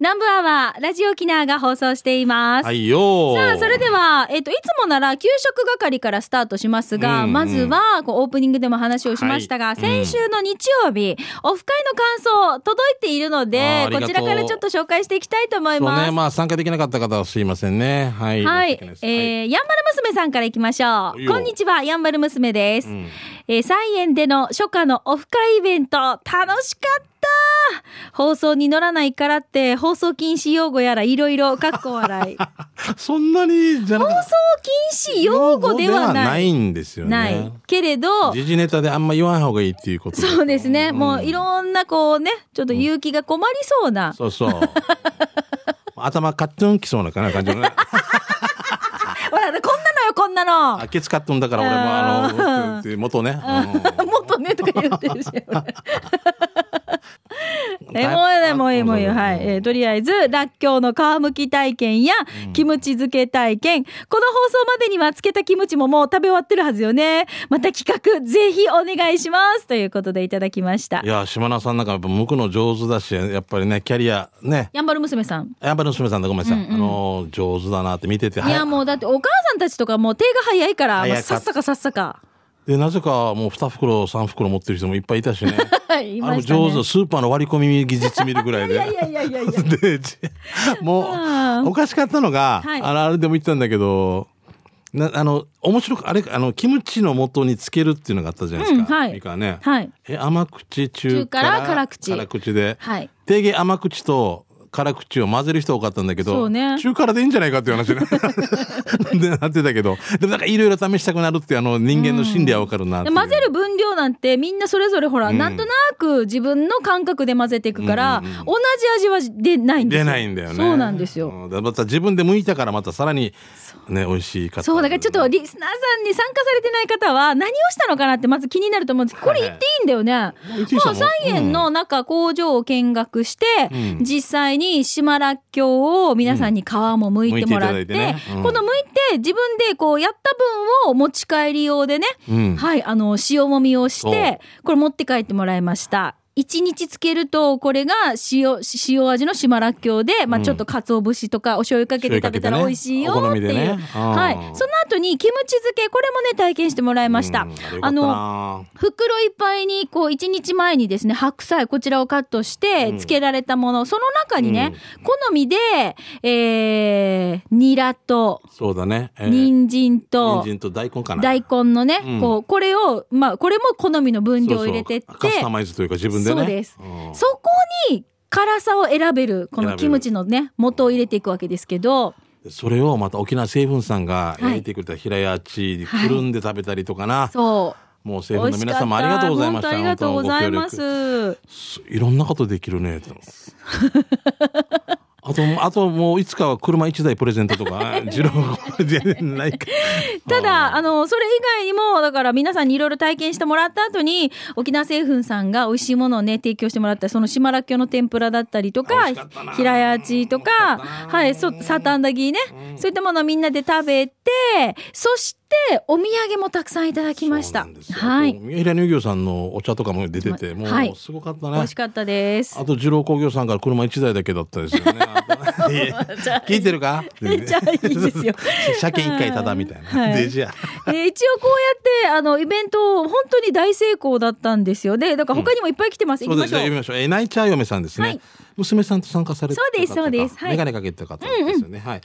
南部アワー、ラジオ沖縄が放送しています。はいよさあ、それでは、えっ、と、いつもなら給食係からスタートしますが、うんうんまずは、こう、オープニングでも話をしましたが、はい先週の日曜日、オフ会の感想、届いているのあーであ、りがとうこちらからちょっと紹介していきたいと思いそうます。ね、まあ参加できなかった方はすいませんね。はい。はい申し訳なですえーやんばる娘さんからいきましょう。いいよこんにちは、やんばる娘です。んえー、菜園での初夏のオフ会イベント、楽しかった放送に乗らないからって、放送禁止用語やらいろいろ、かっこ笑い。放 そんなにじゃなく送禁止用語ではない。ないんですよね。ない。けれど、時事ネタであんま言わん方がいいっていうことそうですね。もういろろんなこうね、ちょっと勇気が困りそうな。そうそう。頭カットンきそうな感じのね。ほら、こんなのよ、こんなの。あケツカットンだから俺もあの、元ね。うんもっとねとか言ってるし。えもうね、もういい、もういい。はい。えーとりあえず、らっきょうの皮むき体験や、キムチ漬け体験。この放送までには漬けたキムチももう食べ終わってるはずよね。また企画、ぜひお願いします。ということでいただきましたい。や、島名さんなんかやっぱ向くの上手だし、やっぱりね、キャリア、ね。やんばる娘さん。やっぱり娘さんだ、ごめんなさい。あの、上手だなって見てて。いや、もうだってお母さんたちとかもう手が早いから、もさっさかさっさか。で、なぜかもう2袋、3袋持ってる人もいっぱいいたしね。は い、いあの。上手、スーパーの割り込み技術見るぐらいで。いやいやいやいやいや。で、じ もう、おかしかったのが、はいあの、あれでも言ったんだけど、なあの、面白く、あれ、あの、キムチの元につけるっていうのがあったじゃないですか。うんはいミカね。はい。え、甘口、中中辛辛口辛口で。はい。定義甘口と辛口を混ぜる人多かったんだけど、ね。中辛でいいんじゃないかっていう話ね。でなってたけど、でもなんかいろいろ試したくなるっていうあの人間の心理はわかるなっていう、で混ぜる分量なんてみんなそれぞれほら、うん。なんとなく自分の感覚で混ぜていくから、うんうんうん。同じ味は出ないんですよ。出ないんだよね。そうなんですよ、うん。だまた自分で剥いたからまたさらにね、美味しいかったそうだからちょっとリスナーさんに参加されてない方は何をしたのかなってまず気になると思うんです。これ言っていいんだよね、言っていいもう菜園の中工場を見学して、うん。実際に島らっきょうを皆さんに皮も剥いてもらって,、この剥いて自分でこうやった分を持ち帰り用でね、うん。はい、あの、塩もみをして、これ持って帰ってもらいました。一日つけると、これが塩、塩味の島らっきょうで、まあちょっと鰹節とかお醤油かけて食べたら美味しいよ醤っていう。ねね。はい。その後にキムチ漬け、これもね、体験してもらいました。うん。あの、袋いっぱいに、こう、一日前にですね、白菜、こちらをカットして、漬けられたもの、その中にね、好みで、えー、ニラと、そうだね。えー。人参と、人参と大根かな。大根のね、うん。こう、これを、まあ、これも好みの分量を入れてって、そうそう。カスタマイズというか自分でね。そうですんそこに辛さを選べる、このキムチのね、元を入れていくわけですけど、それをまた沖縄成分さんが焼いてくれた平屋地くるんで食べたりとかな。そう。もう成分の皆さんもありがとうございました。ありがとうございます。いろんなことできるね。とあと、あともういつかは車一台プレゼントとか、自動でないか。ただ、あの、それ以外にも、だから皆さんにいろいろ体験してもらった後に、沖縄製粉さんが美味しいものをね、提供してもらった、その島らっきょうの天ぷらだったりと美かか平屋地とか、はい、そ、サタンダギーね、そういったものをみんなで食べて、そして、お土産もたくさんいただきましたはい平乳業さんのお茶とかも出てて、もはいうすごかったね。美味しかったです。あと二郎工業さんから車一台だけだったですよね。聞いてるか？じゃあいいですよ。鮭一回ただみたいな。はいでじゃあ。えー一応こうやってあのイベント本当に大成功だったんですよねだから他にもいっぱい来てます、そうですね。行きましょう読みましょう。えー、ナイチャー嫁さんですね。はい娘さんと参加されてそうですそうです。はい。メガネかけてた方ですよね。はい。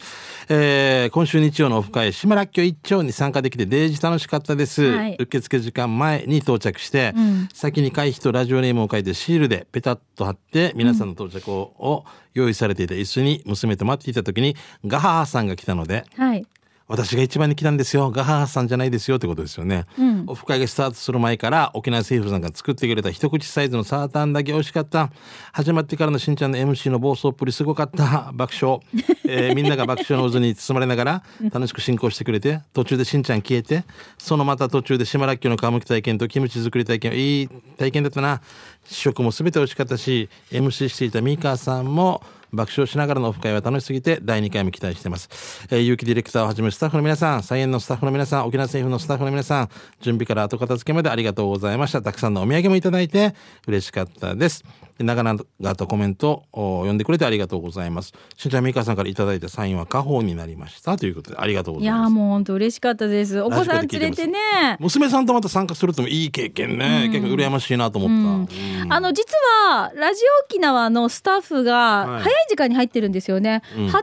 えー今週日曜のオフ会、島らっきょう一丁に参加できて、デージ楽しかったです。はい。受付時間前に到着して、うん。先に会費とラジオネームを書いてシールでペタッと貼って、皆さんの到着を,、を用意されていた椅子に娘と待っていた時に、ガハハさんが来たので、はい私が一番に来たんですよ。ガハハさんじゃないですよってことですよね。うんオフ会がスタートする前から沖縄政府さんが作ってくれた一口サイズのサーターアンだけ美味しかった。始まってからのしんちゃんの MC の暴走っぷりすごかった。爆笑。えー みんなが爆笑の渦に包まれながら楽しく進行してくれて、途中でしんちゃん消えて、そのまた途中で島らっきょうの皮むき体験とキムチ作り体験、いい体験だったな。試食もすべて美味しかったし、MC していたミカさんも爆笑しながらのオフ会は楽しすぎて第2回も期待しています。えー、結城ディレクターをはじめスタッフの皆さん、菜園のスタッフの皆さん、沖縄政府のスタッフの皆さん、準備から後片付けまでありがとうございました。たくさんのお土産もいただいて嬉しかったです。長々とコメントを読んでくれてありがとうございます。しんちゃんみかさんからいただいたサインは家宝になりましたということでありがとうごいざいます。やーもう本当嬉しかったですお子さん連れてね娘さんとまた参加するともいい経験ね、結構羨ましいなと思った、うんあの実はラジオ沖縄のスタッフがはい早い時間に入ってるんですよね、うん。8時半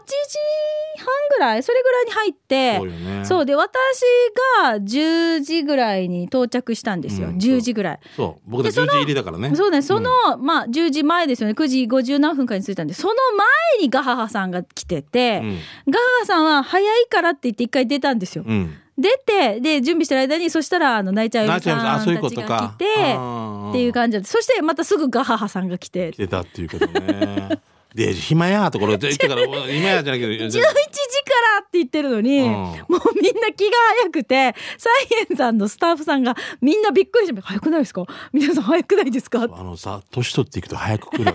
ぐらいそれぐらいに入ってそうよね。そうで私が10時ぐらいに到着したんですよ、うん10時ぐらい。そう。僕で10時入りだからね。そうね、その、まあ、10時前ですよね、9時50何分かに着いたんで、その前にガハハさんが来てて、うん。ガハハさんは早いからって言って一回出たんですよ。うん。出て、で、準備してる間に、そしたら、あの、泣いちゃうさんたちが来て、っていう感じで、そしてまたすぐガハハさんが来て。来、てたっていうことねで暇やところ言ってから 暇やじゃなくて11時からって言ってるのに、うん。もうみんな気が早くて、サイエンさんのスタッフさんがみんなびっくりして、早くないですか？皆さん早くないですか？あのさ年取っていくと早く来るわ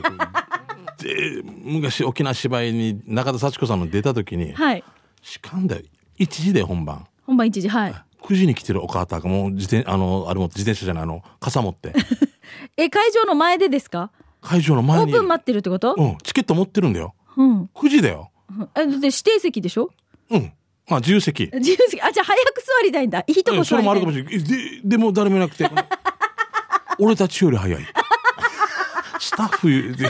け。で昔沖縄芝居に中田幸子さんの出た時にはい。しかんだよ。1時で本番。本番1時、はい。9時に来てるお母さんがもう自転あのあれ持って自転車じゃないあの傘持って。え、会場の前でですか？会場のオ前に。ープン待ってるってこと？うん。チケット持ってるんだよ。うん。9時だよ。え、だって指定席でしょ？うん。あ自由席。自由席。あ、じゃあ早く座りたいんだ。いいとこうんそれもあ。るかもしれないででも誰もいなくて。俺たちより早い。スタッフで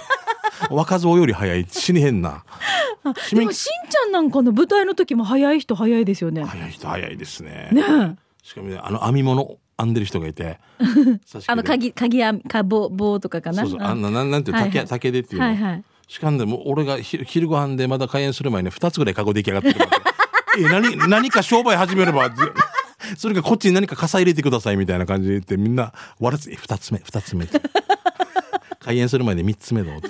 若造より早い。死にへんな。市民でも、しんちゃんなんかの舞台の時も早い人早いですよね。早い人早いですね。ねえ。しかもねあの編み物編んでる人がいて あの、鍵、鍵編み、か、棒、棒とかかな？そうそうあんん。ななんなんていう竹,、はいはい。竹でっていうの、はいはい。しかもでも俺がひ昼ご飯でまだ開演する前に2つぐらいカゴ出来上がってるわけ。え何何か商売始めれば それがこっちに何か傘入れてくださいみたいな感じで言ってみんな笑ってえ2つ目2つ目開演する前で3つ目だって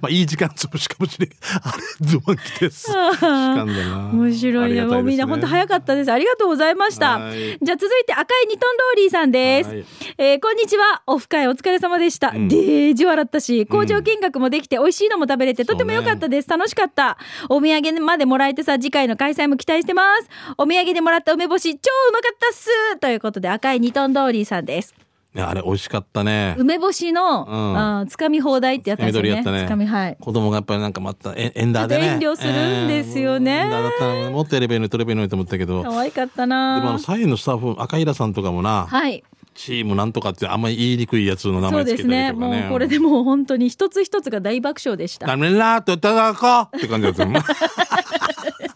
まあいい時間潰しかもしれんあれズボン着てす 面白いね。もうみんな本当早かったです。ありがとうございました。はいじゃあ続いて赤いニトンローリーさんです。はいえーこんにちは。オフ会お疲れ様でした。んデージ笑ったし、工場見学もできて美味しいのも食べれてとても良かったです。楽しかった。お土産までもらえてさ、次回の開催も期待してます。お土産でもらった梅干し超うまかったっす。ということで赤いニトンローリーさんです。ねあれ美味しかったね。梅干しの、ん。あーつかみ放題ってやったんですよね。つかみはい。子供がやっぱりなんかまたエエンダーでね。遠慮するんですよね。えーエンダーだったらもっとやればいいのに取ればいいのにと思ったけど。で可愛かったもあなのサインのスタッフ赤平さんとかもな、はい。チームなんとかってあんまり言いにくいやつの名そう前つけたりですね。とかね。もうこれでもう本当に一つ一つが大爆笑でした。ダメなとただこうって感じだった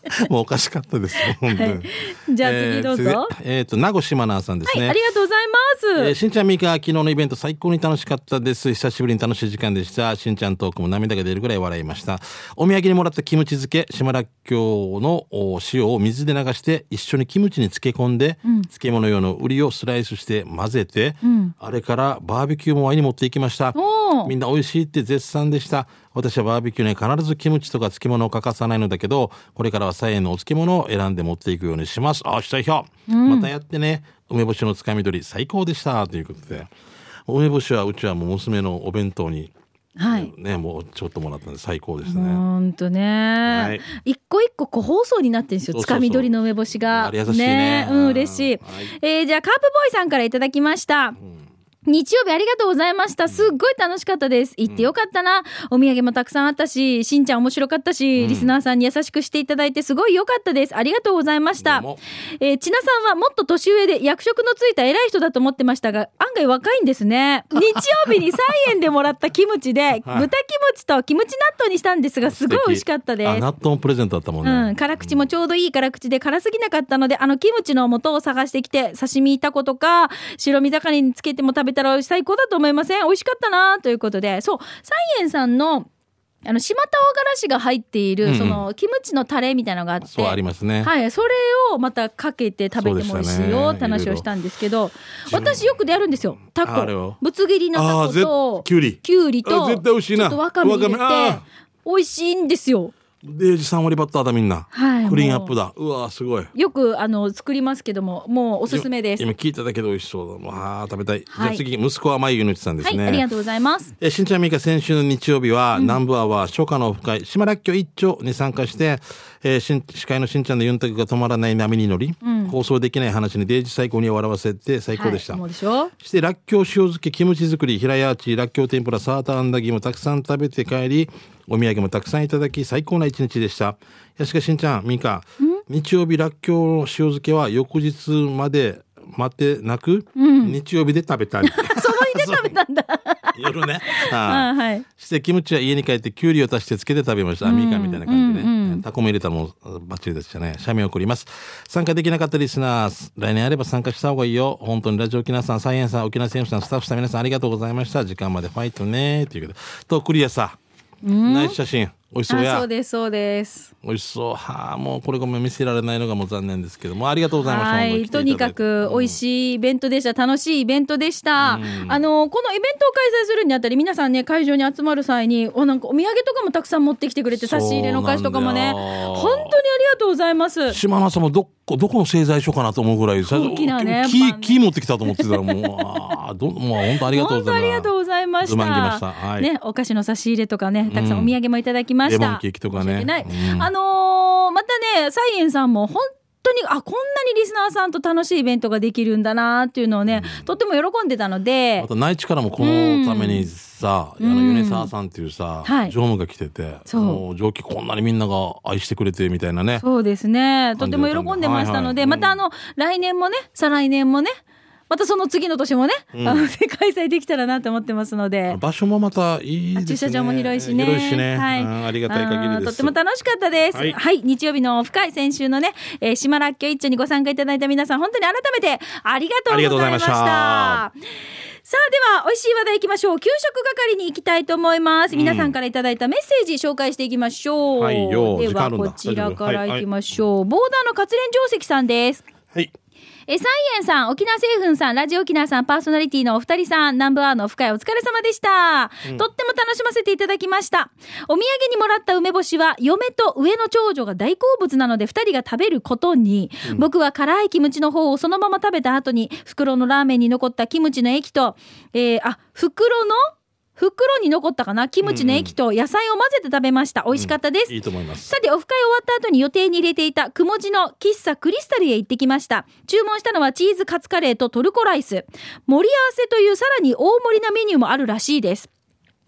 もうおかしかったですよ本当に、じゃあ次どうぞ。えー次えーと名護島奈さんですはい、ね、ありがとうございます。えーしんちゃんみーか昨日のイベント最高に楽しかったです。久しぶりに楽しい時間でした。しんちゃんトークも涙が出るぐらい笑いました。お土産にもらったキムチ漬け島らっきょうのお塩を水で流して一緒にキムチに漬け込んで、漬物用のウリをスライスして混ぜて、あれからバーベキューもワイに持っていきました。みんな美味しいって絶賛でした私はバーベキューには必ずキムチとか漬物を欠かさないのだけどこれからは菜園のお漬物を選んで持っていくようにします。あしたいひょ、またやってね梅干しのつかみ取り最高でしたということで。梅干しはうちはもう娘のお弁当にはい。ねもうちょっともらったんで最高でしたね。ほんとね、い。一個一個個包装になってるんですよ。そうそうそう。つかみ取りの梅干しが。あれ優しいね。うん、嬉しい。はい。えーじゃあ、カープボーイさんからいただきました。日曜日ありがとうございました。すっごい楽しかったです。行ってよかったな。お土産もたくさんあったし、しんちゃん面白かったし、リスナーさんに優しくしていただいてすごい良かったです。ありがとうございました。えー、ちなさんはもっと年上で役職のついた偉い人だと思ってましたが、案外若いんですね。日曜日に菜園でもらったキムチで、豚キムチとキムチ納豆にしたんですが、すごい美味しかったです。あ納豆もプレゼントだったもんね、うん、辛口もちょうどいい辛口で辛すぎなかったので、あのキムチの素を探してきて、刺身タコとか、白身魚につけても食べたら最高だと思いません？美味しかったなということで、そう、サイエンさんの、あの、島唐辛子が入っている、その、キムチのタレみたいなのがあって、そうありますね、はい、それをまたかけて食べても美味しいよって話をしたんですけど、私よくでやるんですよ。タコ。ぶつ切りのタコと、きゅうりきゅうりと、あ絶対美味しいな。ちょっとわかめ入れて美味しいんですよ。デイジ3割バッターだみんな、はいクリーンアップだ。う。わーすごい。よくあの作りますけどももうおすすめです。今聞いただけで美味しそうだもうあー食べたい、はい。じゃあ次息子は眉毛のちさんですはい、ね、ありがとうございます。えー新ちゃんみか先週の日曜日は、南部アワー初夏のオフ会島らっきょ一丁に参加して、えー、新司会のしんちゃんのユンタクが止まらない波に乗り、放送できない話にデイジ最高に笑わせて最高でした、はい、ししてらっきょう塩漬けキムチ作り平屋地らっきょう天ぷらサーターアンダギーもたくさん食べて帰りお土産もたくさんいただき最高な一日でした。やしかしんちゃんみーか日曜日らっきょうの塩漬けは翌日まで待ってなく、日曜日で食べたり。その日で食べたんだ。夜ね。あああはい。してキムチは家に帰ってきゅうりを足してつけて食べました。あみーかんみたいな感じでね。タコも入れたらもうバッチリでしたね。写メを送ります。参加できなかったリスナー、来年あれば参加した方がいいよ。本当にラジオ沖縄さん、サイエンさん、沖縄選手さん、スタッフさん、皆さんありがとうございました。時間までファイトね。ということで。と、クリアさ。ナイス写真。美味しそうやあそう。ですそうです美味しそう。はあ、もうこれごめん見せられないのがもう残念ですけども、ありがとうございました。はい。とにかく美味しいイベントでした。楽しいイベントでした。あの、このイベントを開催するにあたり、皆さんね、会場に集まる際に、お、なんかお土産とかもたくさん持ってきてくれて、差し入れのお菓子とかもね、本当にありがとうございます。島野さんもどこ、どこの製材所かなと思うぐらい、大きなね木木持ってきたと思ってたら、もう、あーど、もう本当ありがとうございます。ざいました。した。はい。ね、お菓子の差し入れとかね、たくさんお土産もいただきました。レモンケーキとかね。あのーまたね、サイエンさんも本当に、あ、こんなにリスナーさんと楽しいイベントができるんだなっていうのをね、とっても喜んでたのでま、た内地からもこのためにさ、あの米沢さんっていうさ、はい。常務が来てて、そう。蒸気こんなにみんなが愛してくれてみたいなね。そうですね。とても喜んでましたので、はいはい。またあの、来年もね、再来年もね、またその次の年もね、あの、開催できたらなと思ってますので。場所もまたいいですね。駐車場も広いしね。広いしね。はい。うんありがたい限りです。とっても楽しかったです。ははいい。日曜日のオフ会、先週のね、えー、島らっきょ一丁にご参加いただいた皆さん、本当に改めてありがとうございました。さあ、では、美味しい話題いきましょう。給食係に行きたいと思います。皆さんからいただいたメッセージ紹介していきましょう。はいよでは、こちらからいきましょう。ボーダーの活連定石さんです。はい。え、サイエンさん、沖縄製粉さん、ラジオ沖縄さん、パーソナリティのお二人さん、ナンバーの深いお疲れ様でした、とっても楽しませていただきました。お土産にもらった梅干しは、嫁と上の長女が大好物なので、二人が食べることに、僕は辛いキムチの方をそのまま食べた後に、袋のラーメンに残ったキムチの液と、えーあ、袋の袋に残ったかな？キムチの液と野菜を混ぜて食べました。美味しかったです。いいと思います。さて、オフ会終わった後に予定に入れていたくもじの喫茶クリスタルへ行ってきました。注文したのはチーズカツカレーとトルコライス。盛り合わせというさらに大盛りなメニューもあるらしいです。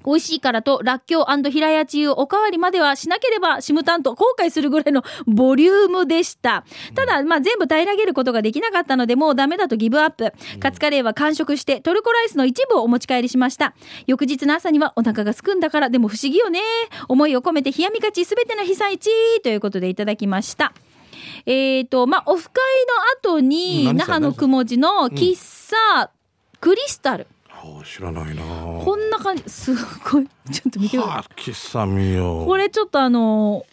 美味しいからと、らっきょう平屋チーおかわりまではしなければ、シムタンと後悔するぐらいのボリュームでした。ただ、まあ、全部平らげることができなかったので、もうダメだとギブアップ。カツカレーは完食して、トルコライスの一部をお持ち帰りしました。翌日の朝にはお腹がすくんだから、でも不思議よね。思いを込めて冷やみ勝ちすべての被災地ということでいただきました。えっ、と、まあ、オフ会の後うんに、那覇のくもじの喫茶クリスタル。あ知らないな。こんな感じ、すごい。ちょっと見てくださいはあ、喫茶見よう。これちょっとあの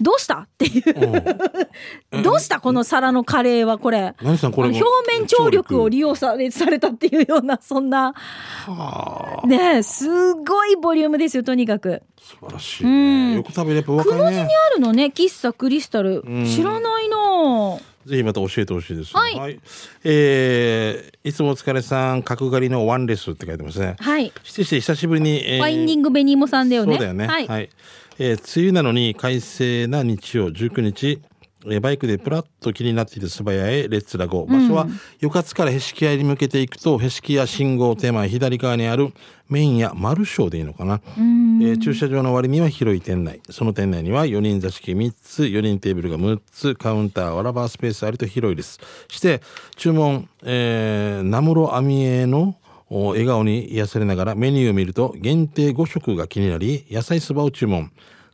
どうしたっていう、どうした？この皿のカレーはこれ。何さんこれ表面張力を利用されされたっていうようなそんなねえすごいボリュームですよとにかく素晴らしいね。よく食べれば若いね。あるのね喫茶クリスタル知らないのぜひまた教えてほしいです、はい。えーいつもお疲れさん、角刈りのワンレスって書いてますね。はい。してして久しぶりに、えーワインディングベニーモさんだよね。そうだよね。ははいい。えー梅雨なのに快晴な日曜19日、えーバイクでプラッと気になっている素早へレッツラゴー。場所は、よかつからへしき屋に向けていくと、へしき屋信号手前左側にあるメインやマルショーでいいのかな。えー駐車場の割には広い店内。その店内には4人座敷3つ、4人テーブルが6つ、カウンター、わらばスペースありと広いです。して、注文、えー、ナムロアミエのお笑顔に癒されながらメニューを見ると限定5食が気になり野菜そばを注文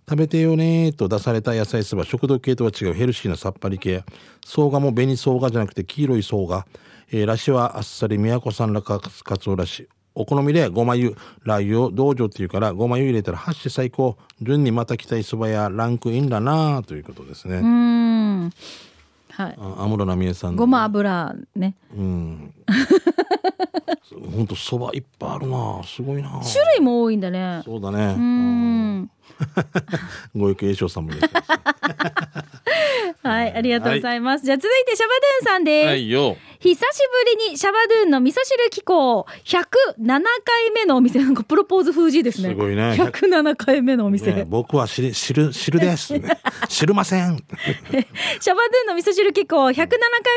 食べてよねーと出された野菜そば食堂系とは違うヘルシーなさっぱり系。生姜も紅生姜じゃなくて黄色い生姜、えー、らしはあっさり宮古産らかかつおらし。お好みでごま油ラー油を道場っていうからごま油入れたら箸して最高。順にまた来たいそばやランクインだなということですね、うーん。はい。あ安室奈美恵さんの。ごま油ね。うん。本当そばいっぱいあるなすごいな種類も多いんだね。そうだね。うーん ごゆく栄翔さんもいらっしゃいます。はい、ありがとうございます。じゃあ続いてシャバドゥンさんです。はいよ。久しぶりにシャバドゥンの味噌汁機構107回目のお店。なんかプロポーズ封じですね。すごいね。107回目のお店、ね僕は知る知る知るです、ね、知るません。シャバドゥンの味噌汁機構107回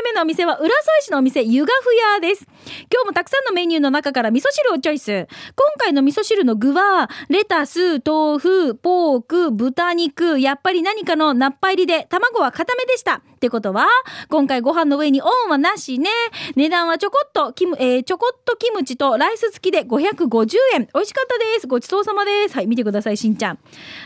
目のお店は浦添市のお店湯がふ屋です。今日もたくさんのメニューの中から味噌汁をチョイス。今回の味噌汁の具はレタス豆腐ポーク豚肉やっぱり何かのナッパ入りで卵は固めでした。ってことは今回ご飯の上にオンはなしね。値段はちょこっとキム、えーちょこっとキムチとライス付きで550円美味しかったです。ごちそうさまです。はい見てくださいしんちゃん。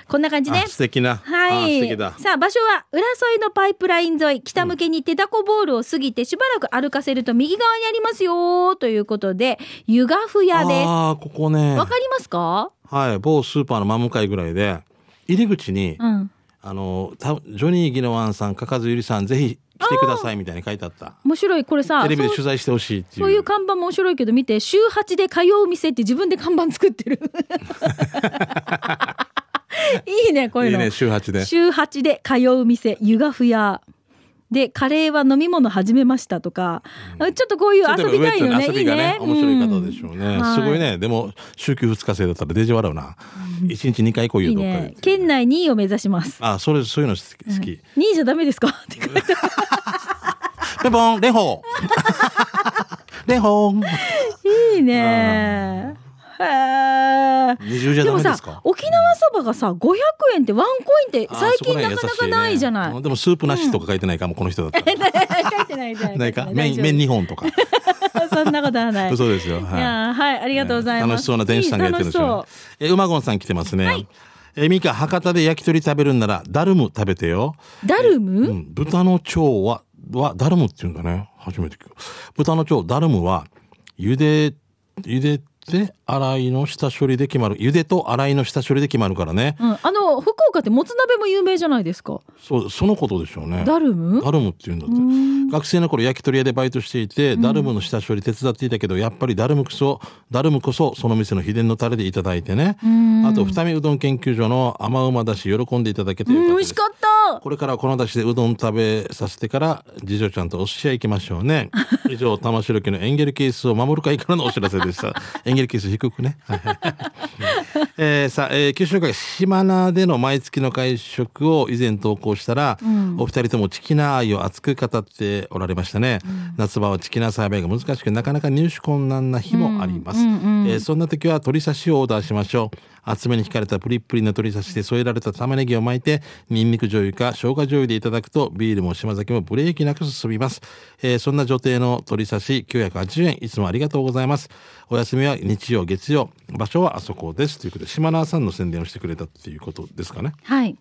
こんな感じね。あ素敵な。はい。あ素敵だ。さあ、場所は、浦添のパイプライン沿い、北向けに手だこボールを過ぎて、しばらく歩かせると右側にありますよ、ということで、湯がふ屋です。ああここね。わかりますか？はい某スーパーの真向かいぐらいで入り口に、うん。あのたジョニー・ギノワンさんかかずゆりさんぜひ来てくださいみたいに書いてあった面白い。これさ、テレビで取材してほしいっていうそういう看板も面白いけど、見て、週8で通う店って自分で看板作ってる。いいね、こういうの。いいね週8で週8で通う店、湯がふ屋。で、カレーは飲み物始めましたとか、ちょっとこういう遊びたいよね。遊びがねいいね。面白い方でしょうね、ん。すごい。ね。でも週休2日制だったらデジ笑うな、一日2回来いいいよどっかでね。県内2位を目指します。あそれそういうの好き好き、2位じゃダメですか？って書いて。ペポンレホ レホンいいね。へー。二重じゃでもさダメですか、沖縄そばがさ、500円ってワンコインってあ最近なかなかないじゃない。うんでもスープなしとか書いてないかも、この人だったら。書いてないじゃない。ないか麺麺2本とか。そんなことはない。嘘ですよ。い。はいはい、ありがとうございます。楽しそうな電子さんがやってるんですいいよ、楽しえ馬ゴンさん来てますね、えミカ博多で焼き鳥食べるんならダルム食べてよ。そうダルム、うん、豚の腸ははダルムって言うんだね。初めて聞く。豚の腸ダルムは茹で茹でて洗いの下処理で決まる。茹でと洗いの下処理で決まるからね。うん、あの、福岡ってもつ鍋も有名じゃないですか。そうそのことでしょうね。ダルム？ダルムって言うんだって。学生の頃焼き鳥屋でバイトしていて、ダルムの下処理手伝っていたけどやっぱりダルムこそダルムこそその店の秘伝のタレでいただいてね。あと二見うどん研究所の甘うまだし喜んでいただけてよか美味しかった。これからはこの出汁でうどん食べさせてから次女ちゃんとお寿司屋行きましょうね。以上玉城家のエンゲルケースを守る会からのお知らせでした。エンゲルケース低くね。えーさあ、えー九州会島名での毎月の会食を以前投稿したら、お二人ともチキナ愛を熱く語っておられましたね、夏場はチキナ栽培が難しくなかなか入手困難な日もあります、えーそんな時は鶏刺しをオーダーしましょう。厚めに引かれたプリップリの鶏刺しで添えられた玉ねぎを巻いてニンニク醤油か生姜醤油でいただくとビールも島酒もブレーキなく進みます、えーそんな女帝の鶏刺し980円。いつもありがとうございます。お休みは日曜月曜。場所はあそこです。ということで島名さんの宣伝をしてくれたっていうことですかね。はい。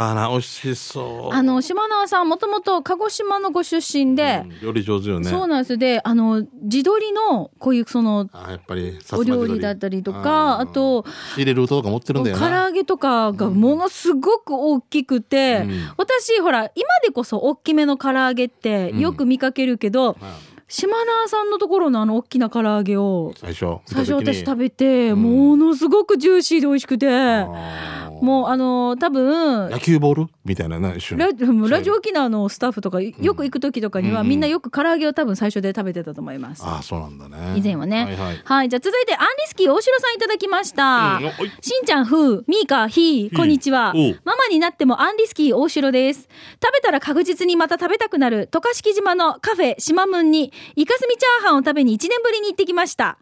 あら美味しそう。あの、島縄さん、もともと鹿児島のご出身で、うん料理上手よね。そうなんです。で、あの、地鶏の、こういうその、あやっぱりお料理だったりとか、あと、入れる音とか持ってるんだよ唐な揚げとかがものすごく大きくて、うん。私ほら今でこそ大きめの唐揚げってよく見かけるけど、はい島縄さんのところのあの大きな唐揚げを最初最初私食べて、うんものすごくジューシーで美味しくて、もうあの多分野球ボールみたいなね一瞬ララジオ沖縄のスタッフとかよく行く時とかには、うんみんなよく唐揚げを多分最初で食べてたと思います。ああそうなんだね以前はね。はいはいはい。じゃあ続いて、アンリスキー大城さんいただきました。しんちゃん、ふう、みーか、ひー、こんにちは。ママになってもアンリスキー大城です。食べたら確実にまた食べたくなる、渡嘉敷島のカフェ、しまむんに、イカスミチャーハンを食べに1年ぶりに行ってきました。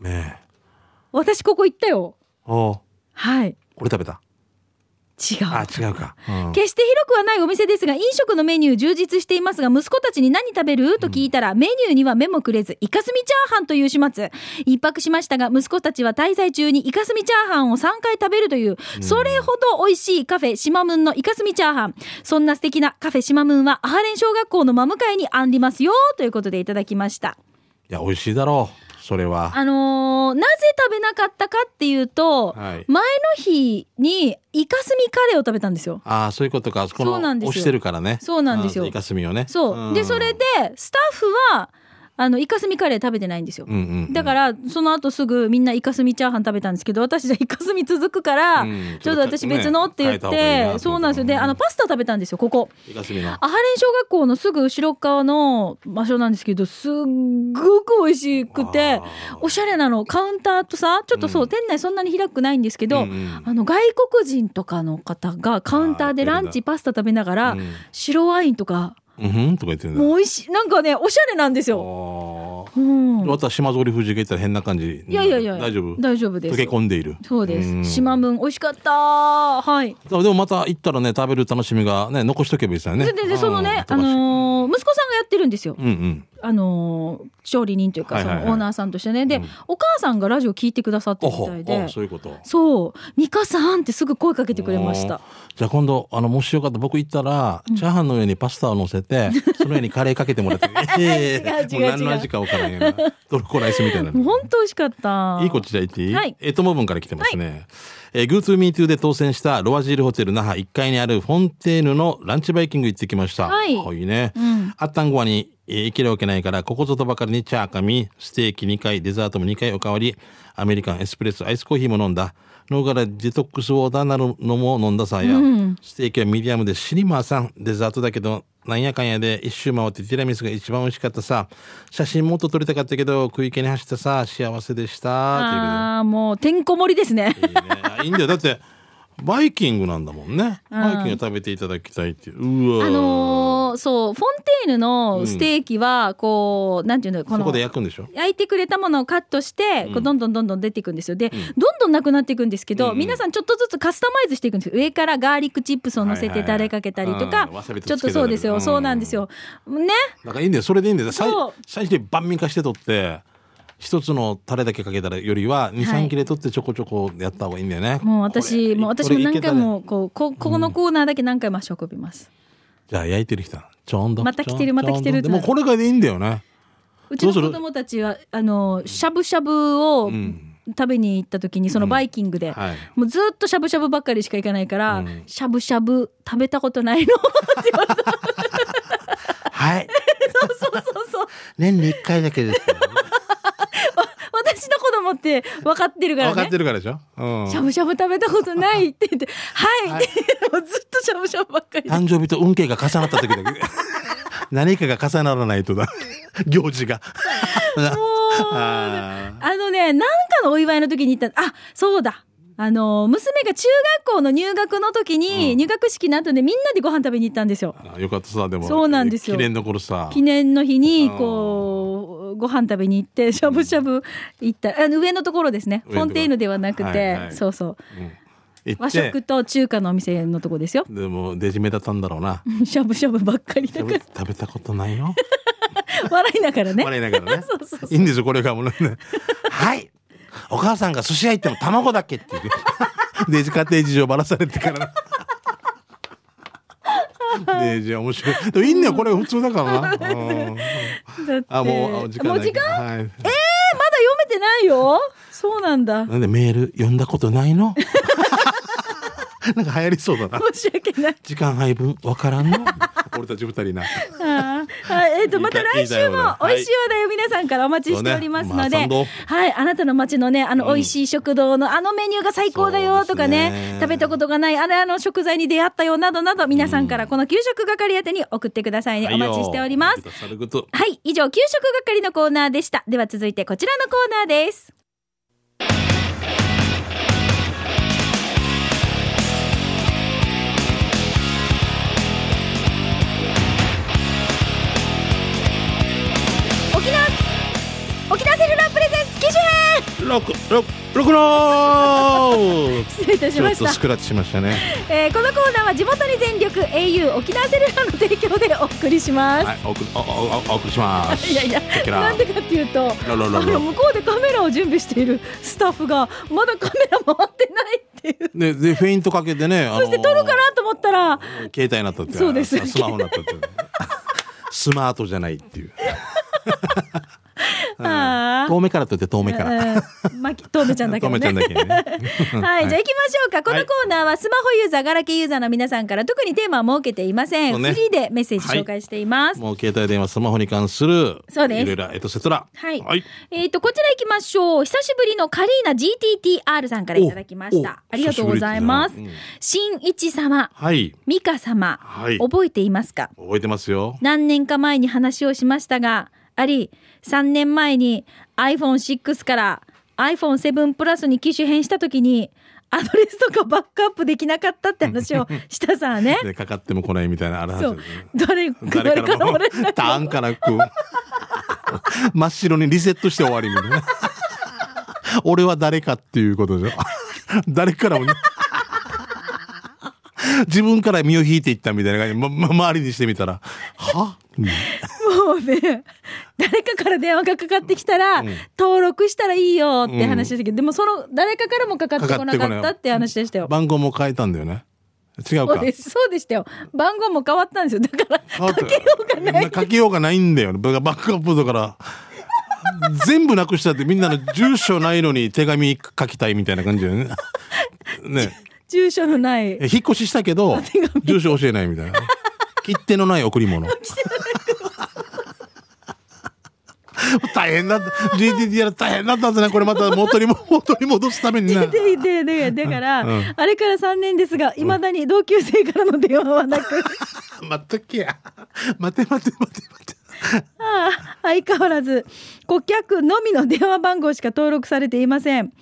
ねえ私ここ行ったよ。おうはい。これ食べた？違う。あ違うか、うん。決して広くはないお店ですが飲食のメニュー充実していますが息子たちに何食べる？と聞いたら、メニューには目もくれずイカスミチャーハンという始末。一泊しましたが息子たちは滞在中にイカスミチャーハンを3回食べるという、それほど美味しいカフェシマムンのイカスミチャーハン。そんな素敵なカフェシマムンはアハレン小学校の真向かいにありますよということでいただきました。いや美味しいだろうそれは。あのーなぜ食べなかったかっていうと、はい。前の日にイカスミカレーを食べたんですよ。ああそういうことか。このそうなんですよ。押してるからね。そうなんですよ。イカスミをね。そう。ん。で、それで、スタッフは、あのイカスミカレー食べてないんですよ、うんうんうん。だからその後すぐみんなイカスミチャーハン食べたんですけど私じゃイカスミ続くから、うんちょっと私別のって言っちょっとねいいそうなんですよ。であのパスタ食べたんですよここ。アハレン小学校のすぐ後ろ側の場所なんですけどすっごく美味しくておしゃれなのカウンターとさちょっとそう、うん。店内そんなに広くないんですけど、うんうん。あの外国人とかの方がカウンターでランチパスタ食べながら、うん。白ワインとかうんとか言ってるんだもう美味しいなんかねおしゃれなんですよ。あうん。ー、私島通り富士が行ったら変な感じ。いやいやいや。大丈夫？大丈夫です。溶け込んでいる。そうです。ん。島分美味しかった。はい。でもまた行ったらね食べる楽しみがね残しとけばいいですよね。でででそのね、あうんのー息子さんがやってるんですよ。うんうんあのー調理人というか、はいはいはい。そのオーナーさんとしてね。で、うん。お母さんがラジオ聞いてくださっておるみたいほであ。そういうこと。そう、ミカさんってすぐ声かけてくれました。じゃあ今度あのもしよかったら僕行ったら、チャーハンの上にパスタを乗せてその上にカレーかけてもらって。ええもう何の味か分からんよなトルコライスみたいな本当美味しかった。いいこっちじゃ言っていい、はい。えともぶんから来てますね。えー、GoToMeToo で当選したロワジールホテル那覇1階にあるフォンテーヌのランチバイキング行ってきました。はいいね。うんあったんごわに、えー行けるわけないから、ここぞとばかりにチャーカミ、ステーキ2回、デザートも2回おかわり、アメリカンエスプレッソ、アイスコーヒーも飲んだ。脳からデトックスウォーターなるのも飲んださや、うんステーキはミディアムでシリマーさんデザートだけどなんやかんやで一周回ってティラミスが一番美味しかったさ。写真もっと撮りたかったけど食い気に走ってさ。幸せでした。っていうことで。ああ、もうてんこ盛りですね。いいね。あいいんだよ。だってバイキングなんだもんね。バイキング食べていただきたいっていう。うわあのーそう、フォンテーヌのステーキは、こう、なんていうの、このそこで、焼くんでしょ？焼いてくれたものをカットして、こうどんどんどんどん出ていくんですよ。で、どんどんなくなっていくんですけど、うん。皆さんちょっとずつカスタマイズしていくんですよ。上からガーリックチップスを乗せてはいはいはいタレかけたりとかうんわさび、とちょっとそうですよ。そうなんですよ。ね？だからいいんだよ。それでいいんだよ。最初に万民化して取って一つのタレだけかけたらよりは23、はい。切れ取ってちょこちょこやった方がいいんだよね。もう私、もう私も何回も、こう、こ、ここのコーナーだけ何回も足を運びます。じゃあ焼いてる人。ちょんど。また来てるまた来てるちょんどでもこれがでいいんだよね。うちの子供たちは、あの、しゃぶしゃぶをん。食べに行った時に、そのバイキングで、はい。もうずっとしゃぶしゃぶばっかりしか行かないから、うん。しゃぶしゃぶ食べたことないの？って言われた。はい。そうそうそう。年に1回だけです私の子供って分かってるからね。分かって。るからでしょ、うん、しゃぶしゃぶ食べたことないって言って、はい、ってもうずっとしゃぶしゃぶばっかりで。誕生日と運慶が重なった時だけ。何かが重ならないとだ。行事が。あー。あのね、なんかのお祝いの時に行った、あ、そうだ。あの、娘が中学校の入学の時に、うん。入学式の後でみんなでご飯食べに行ったんですよ。あよかったさでも。そうなんですよ。記念の頃さ。記念の日にうん。こうご飯食べに行ってしゃぶしゃぶ行った。あの上のところですね。フォンテーヌではなくて、はいはい。そうそう。うん。行和食と中華のお店のとこですよ。でもデジ目だったんだろうな。しゃぶしゃぶばっかり。だ食べから食べたことないよ。笑いながらね。笑いながらね。いいんですよこれがもうね。はい。お母さんが寿司屋行っても卵だけっていう。デジ家庭事情ばらされてから デジ面白い。でもいいんだよこれ普通だからな、あもうお時間もう時間はい、えー、まだ読めてないよ。そうなんだ。なんでメール読んだことないの？なんか流行りそうだな。申し訳ない。時間配分わからんの 俺たち二人な。あー。はい、えっ、と、また来週も美味しい話題を皆さんからお待ちしておりますので、ね。まあはい、あなたの街のね、あの、美味しい食堂のあのメニューが最高だよとかね、ね。食べたことがないあれあの食材に出会ったよなどなど、皆さんからこの給食係宛てに送ってくださいね。お待ちしております。はい、以上、給食係のコーナーでした。では続いてこちらのコーナーです。沖縄セルラープレゼンツ機種編六六六の失礼いたしましたちょっとス。クラッチしましたね。えーこのコーナーは地元に全力 au 沖縄セルラーの提供でお送りします。はい、おおお送りします。いやいやなんでかっていうと、ロロロロあの向こうでカメラを準備しているスタッフがまだカメラ回ってないっていう。ででフェイントかけてね、あそして撮るかなと思ったら、携帯になったって。そうですスマホになったって。スマートじゃないっていう。遠目からと言って遠目から。うんまき、とめちゃんだけどね。遠目ちゃんだけね。はい、じゃあ行きましょうか。このコーナーはスマホユーザー、ガラケーユーザーの皆さんから特にテーマは設けていません。ねフリーでメッセージ紹介しています。もう携帯電話、スマホに関する、そうですいろいろ、エトセトラ。はい。はい。えっ、と、こちら行きましょう。久しぶりのカリーナ GTTR さんからいただきました。ありがとうございます。新一様、はい。ミカ様、はい覚えていますか？覚えてますよ。何年か前に話をしましたが、あり、3年前に iPhone6 から iPhone7 プラスに機種変した時に、アドレスとかバックアップできなかったって話をしたさね。で、かかっても来ないみたいな、あるはずそう。誰、誰かも誰かららも連絡ターンからく真っ白にリセットして終わりみたいな。俺は誰かっていうことでしょ。誰からもね。自分から身を引いていったみたいな感じで、ま、ま周りにしてみたら、は？うんもうね、誰かから電話がかかってきたら、ん登録したらいいよって話でしたけど、でもその誰かからもかかってこなかったって話でしたよ。番号も変えたんだよね。違うか。そうです、そうでしたよ。番号も変わったんですよ。だから、かけようがない。かけようがないんだよ。バックアップだから。全部なくしたってみんなの住所ないのに手紙書きたいみたいな感じだよね。ね。住所のない。え引っ越ししたけど、住所教えないみたいな。切手のない贈り物。大変だった。GTT やら大変だったんですね。これまた元にも、元に戻すために な。で、で、で、だから、うんあれから3年ですが、いまだに同級生からの電話はなく、待っとけや。待て待て待て待て。ああ相変わらず顧客のみの電話番号しか登録されていません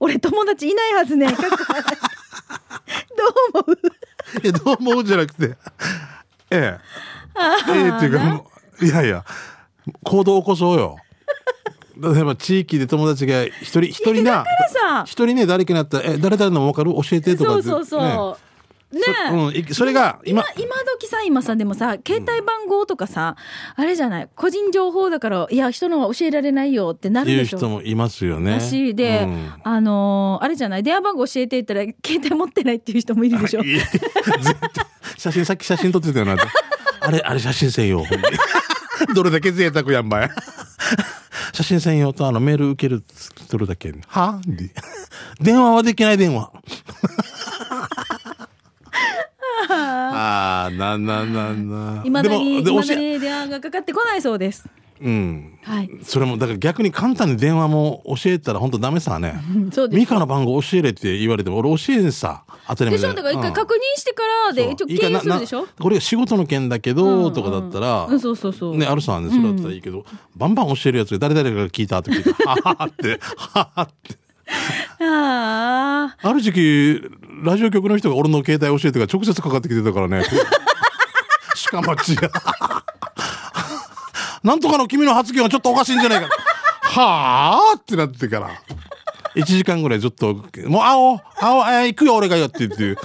俺友達いないはずねどう思う？いや、どう思うじゃなくて。ええ。ええっていうか、いやいや、行動を起こそうよ。例えば地域で友達が一人、一人な、さ。一人ね、誰かになったら、え、誰々の分かる？教えてとかそうそうそう。ねえ。そうんいそれが今今今時さ今さでもさ携帯番号とかさ、あれじゃない？個人情報だからいや人のは教えられないよってなるでしょ。人もいますよね。だしで、うん。あのーあれじゃない？電話番号教えて言ったら携帯持ってないっていう人もいるでしょ。写真さっき写真撮ってたよな。あれあれ写真専用。ほんまに どれだけ贅沢やんばい 写真専用とあのメール受ける取るだけは？で。電話はできない電話。ああなんなんなんなんいまだにいまだに電話がかかってこないそうですうん。はい。それもだから逆に簡単に電話も教えたら本当ダメさね。そうです。ミカの番号教えれって言われても俺教えんさ当たり前で。しょ？だから一回うん。確認してからで一応経由するでしょ？これが仕事の件だけど、とかだったら、うんそうそうそう、ね、あるさんね、それだったらいいけど、バンバン教えるやつが誰々が聞いたと聞いて、は ははって、ははって。ああある時期、ラジオ局の人が俺の携帯教えてから直接かかってきてたからね。しかもちや。なんとかの君の発言はちょっとおかしいんじゃないか。はあってなってから。1時間ぐらいずっと、もう、青、青、あ行くよ俺がよって言って、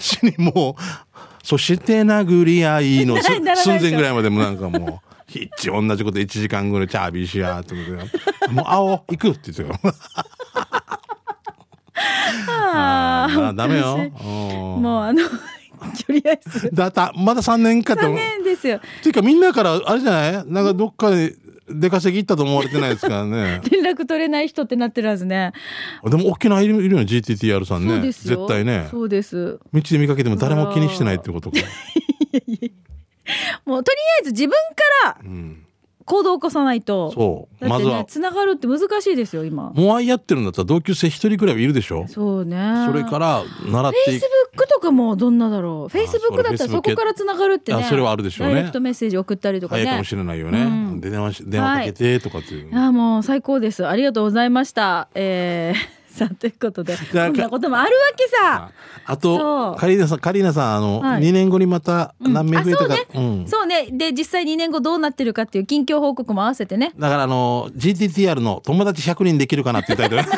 死にもう、そして殴り合いの 寸前ぐらいまでもなんかもう、ひっち同じこと1時間ぐらいチャービーしやーって思って、もう青、行くって言ってた。ああダメよ。もうあのとりあえずだったまだ3年かと残思う。念ですよていうかみんなからあれじゃない？なんかどっかで出稼ぎ行ったと思われてないですからね。連絡取れない人ってなってるはずねでも沖縄いるいるよね GTTR さんそうね。ですよ絶対ね。そうです道で見かけても誰も気にしてないってことか。もうとりあえず自分からうん。行動を起こさないとそう。だってねまずは。つながるって難しいですよ今モアイやってるんだったら同級生一人くらいはいるでしょ？そうねそれから習っフェイスていく。とかもどんなだろう？フェイスブックだったらそこからつながるってね。あそれはあるでしょうね。ダイレクトメッセージ送ったりとかね。早いかもしれないよね。うん。で電話し電話かけてとかっていう。ああもう最高です。ありがとうございました。えー さあということで。こんなこともあるわけさ。あと、カリーナさん、カリーナさん、あの、はい。2年後にまた何名増えたか、あそうね、うん。そうね。で実際2年後どうなってるかっていう近況報告も合わせてね。だからあの GTTR の友達100人できるかなっていうタイトル。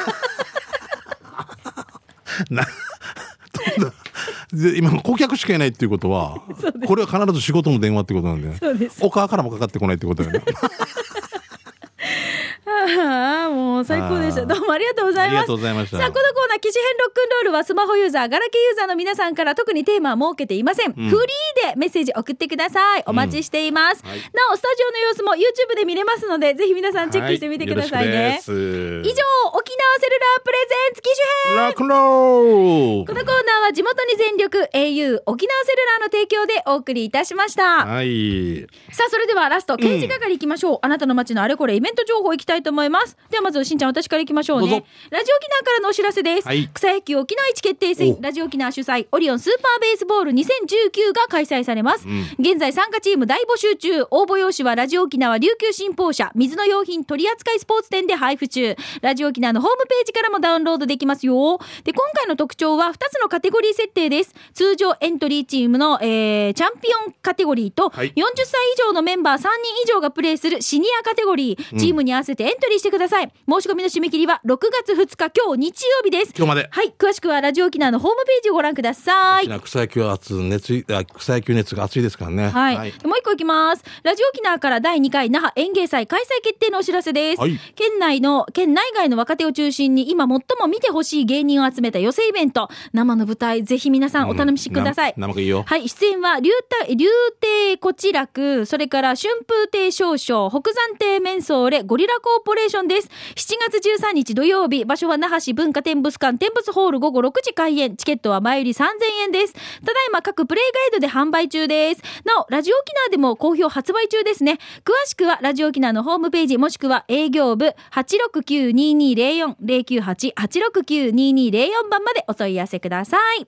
なで今顧客しかいないっていうことは これは必ず仕事の電話ってことなんだよね。お母からもかかってこないってことだよねやーもう最高でした。どうもありがとうございますありがとう。ございましたさあ、このコーナー、機種編ロックンロールはスマホユーザー、ガラケーユーザーの皆さんから特にテーマは設けていません。フリーでメッセージ送ってください。お待ちしています。はいなお、スタジオの様子も YouTube で見れますので、ぜひ皆さんチェックしてみてくださいね。はよろしくです以上、沖縄セルラープレゼンツ機種編ラックンローこのコーナーは地元に全力 au 沖縄セルラーの提供でお送りいたしました。はい。さあ、それではラスト、刑事係行きましょう。あなたの街のあれこれイベント情報行きたいと思います。ではまず、しんちゃん、私から行きましょうね。ラジオ沖縄からのお知らせです。はい草野球沖縄一決定戦、おラジオ沖縄主催、オリオンスーパーベースボール2019が開催されます。現在参加チーム大募集中。応募用紙はラジオ沖縄琉球新報社、水の用品取扱スポーツ店で配布中。ラジオ沖縄のホームページからもダウンロードできますよ。で、今回の特徴は2つのカテゴリー設定です。通常エントリーチームの、えー、チャンピオンカテゴリーと、はい40歳以上のメンバー3人以上がプレーするシニアカテゴリー、チームに合わせてエントリーしてください。申し込みの締め切りは6月2日今日日曜日です。今日まで。はい。詳しくはラジオ沖縄のホームページをご覧ください。草野球熱熱草野球熱が熱いですからね。はい、もう一個いきます。ラジオ沖縄から第2回那覇演芸祭開催決定のお知らせです。はい県内の、県内外の若手を中心に今最も見てほしい芸人を集めた寄せイベント、生の舞台、ぜひ皆さんお楽しみください。うんな生がいいよ。はい、出演は、竜太、竜亭こちらく、それから春風亭少々、北山亭メンソーレ、ゴリラコーポレーションです。7月13日土曜日、場所は那覇市文化展物館展物ホール午後6時開演。チケットは前売り3000円です。ただいま各プレイガイドで販売中です。なお、ラジオ沖縄でも好評発売中ですね。詳しくはラジオ沖縄のホームページ、もしくは営業部869-2204、098-869-2204番までお問い合わせください。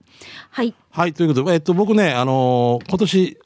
はい。はい、ということで、えっと、僕ね、あのー今年、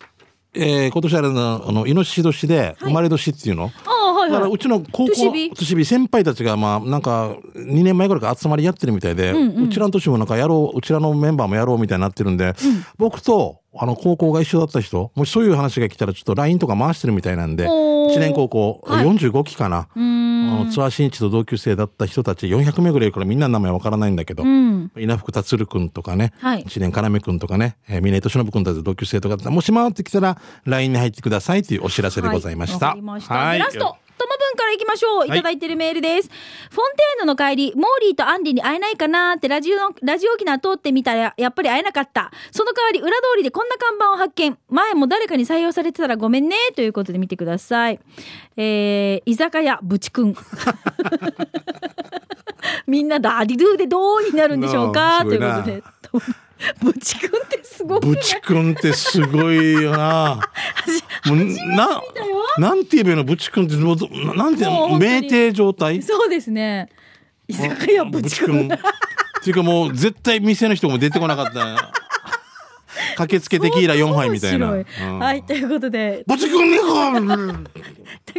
えー今年あれの、あの、イノシシ年で、生まれ年っていうの、ああ、はいだからはい。うちの高校年日年日先輩たちがまあなんか2年前ぐらいから集まりやってるみたいで、うちらの年もなんかやろううちらのメンバーもやろうみたいになってるんで、僕とあの高校が一緒だった人もしそういう話が来たらちょっと LINE とか回してるみたいなんでおー1年高校、はい45期かな。あのツアー新一と同級生だった人たち400名ぐらいからみんなの名前わからないんだけど、うん。稲福達郎くんとかね、はい一年要くんとかね、えー、峰俊信くんたち同級生とかもし回ってきたら LINE に入ってくださいというお知らせでございました。はいました。はいでラスト。トモブンから行きましょう。いただいてるメールです。フォンテーヌの帰り、モーリーとアンディに会えないかなってラジオの、ラジオ沖縄通ってみたら、やっぱり会えなかった。その代わり、裏通りでこんな看板を発見。前も誰かに採用されてたらごめんね。ということで見てください。えー、居酒屋ぶちくん。みんなダディドゥでどうになるんでしょうかということで。ぶちくんってすごいブチ君ってすごいよな。もうな、なんて言えばいいのブチ君ってななんて言う酩酊状態？そうですね。居酒屋ぶちくん。っていうかもう絶対店の人も出てこなかった。駆けつけテキーラ4杯みたいな。はい、ということで、た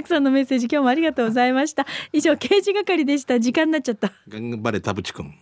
くさんのメッセージ今日もありがとうございました。以上、刑事係でした。時間になっちゃった。頑張れ田淵君。